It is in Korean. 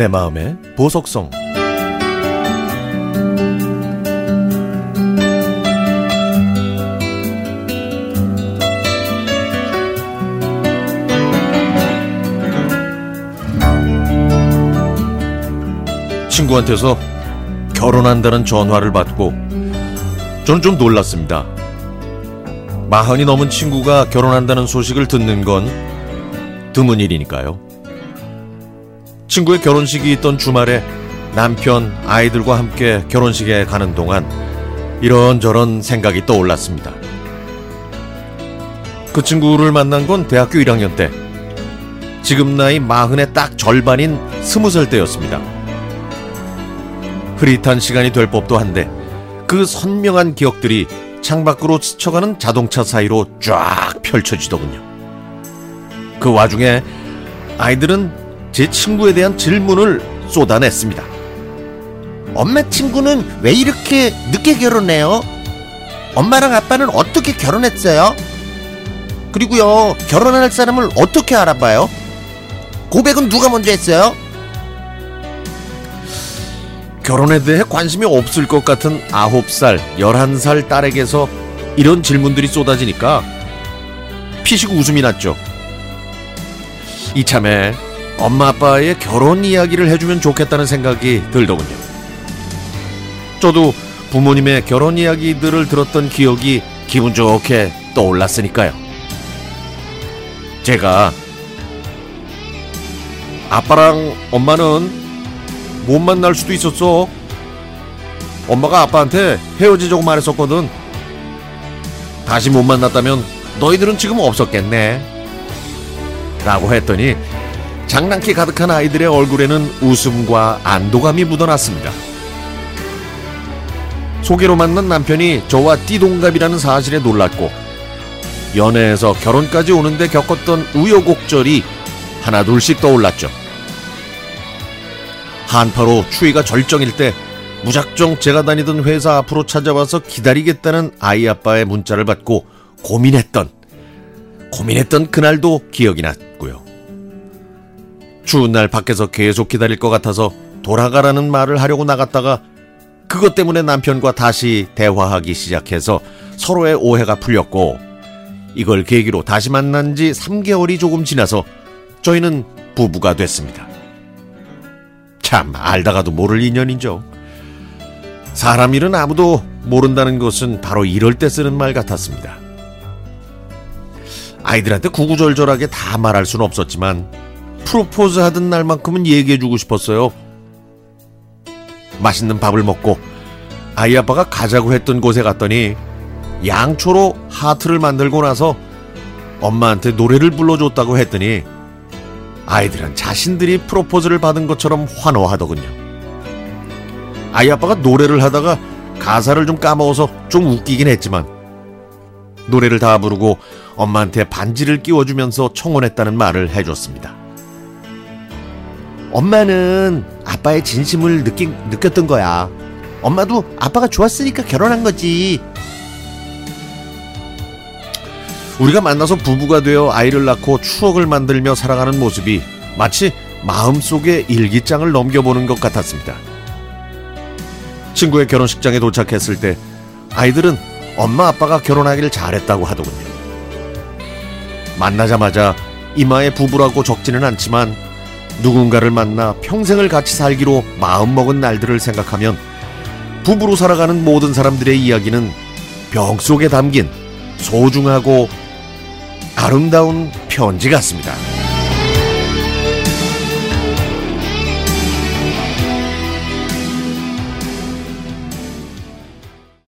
내 마음의 보석성 친구한테서 결혼한다는 전화를 받고 저는 좀 놀랐습니다. 마흔이 넘은 친구가 결혼한다는 소식을 듣는 건 드문 일이니까요. 친구의 결혼식이 있던 주말에 남편, 아이들과 함께 결혼식에 가는 동안 이런저런 생각이 떠올랐습니다. 그 친구를 만난 건 대학교 1학년 때. 지금 나이 마흔의 딱 절반인 스무 살 때였습니다. 흐릿한 시간이 될 법도 한데 그 선명한 기억들이 창밖으로 스쳐가는 자동차 사이로 쫙 펼쳐지더군요. 그 와중에 아이들은 제 친구에 대한 질문을 쏟아냈습니다. 엄마 친구는 왜 이렇게 늦게 결혼해요? 엄마랑 아빠는 어떻게 결혼했어요? 그리고요, 결혼할 사람을 어떻게 알아봐요? 고백은 누가 먼저 했어요? 결혼에 대해 관심이 없을 것 같은 9살, 11살 딸에게서 이런 질문들이 쏟아지니까 피식 웃음이 났죠. 이참에 엄마 아빠의 결혼 이야기를 해주면 좋겠다는 생각이 들더군요. 저도 부모님의 결혼 이야기들을 들었던 기억이 기분 좋게 떠올랐으니까요. 제가 아빠랑 엄마는 못 만날 수도 있었어. 엄마가 아빠한테 헤어지자고 말했었거든. 다시 못 만났다면 너희들은 지금 없었겠네. 라고 했더니 장난기 가득한 아이들의 얼굴에는 웃음과 안도감이 묻어났습니다. 소개로 만난 남편이 저와 띠동갑이라는 사실에 놀랐고 연애에서 결혼까지 오는데 겪었던 우여곡절이 하나둘씩 떠올랐죠. 한파로 추위가 절정일 때 무작정 제가 다니던 회사 앞으로 찾아와서 기다리겠다는 아이 아빠의 문자를 받고 고민했던 고민했던 그날도 기억이 났고요. 추운 날 밖에서 계속 기다릴 것 같아서 돌아가라는 말을 하려고 나갔다가 그것 때문에 남편과 다시 대화하기 시작해서 서로의 오해가 풀렸고 이걸 계기로 다시 만난 지 3개월이 조금 지나서 저희는 부부가 됐습니다. 참 알다가도 모를 인연이죠. 사람 일은 아무도 모른다는 것은 바로 이럴 때 쓰는 말 같았습니다. 아이들한테 구구절절하게 다 말할 수는 없었지만 프로포즈 하던 날만큼은 얘기해주고 싶었어요. 맛있는 밥을 먹고 아이 아빠가 가자고 했던 곳에 갔더니 양초로 하트를 만들고 나서 엄마한테 노래를 불러줬다고 했더니 아이들은 자신들이 프로포즈를 받은 것처럼 환호하더군요. 아이 아빠가 노래를 하다가 가사를 좀 까먹어서 좀 웃기긴 했지만 노래를 다 부르고 엄마한테 반지를 끼워주면서 청혼했다는 말을 해줬습니다. 엄마는 아빠의 진심을 느끼, 느꼈던 거야. 엄마도 아빠가 좋았으니까 결혼한 거지. 우리가 만나서 부부가 되어 아이를 낳고 추억을 만들며 살아가는 모습이 마치 마음속에 일기장을 넘겨보는 것 같았습니다. 친구의 결혼식장에 도착했을 때 아이들은 엄마 아빠가 결혼하기를 잘했다고 하더군요. 만나자마자 이마에 부부라고 적지는 않지만 누군가를 만나 평생을 같이 살기로 마음먹은 날들을 생각하면 부부로 살아가는 모든 사람들의 이야기는 병 속에 담긴 소중하고 아름다운 편지 같습니다.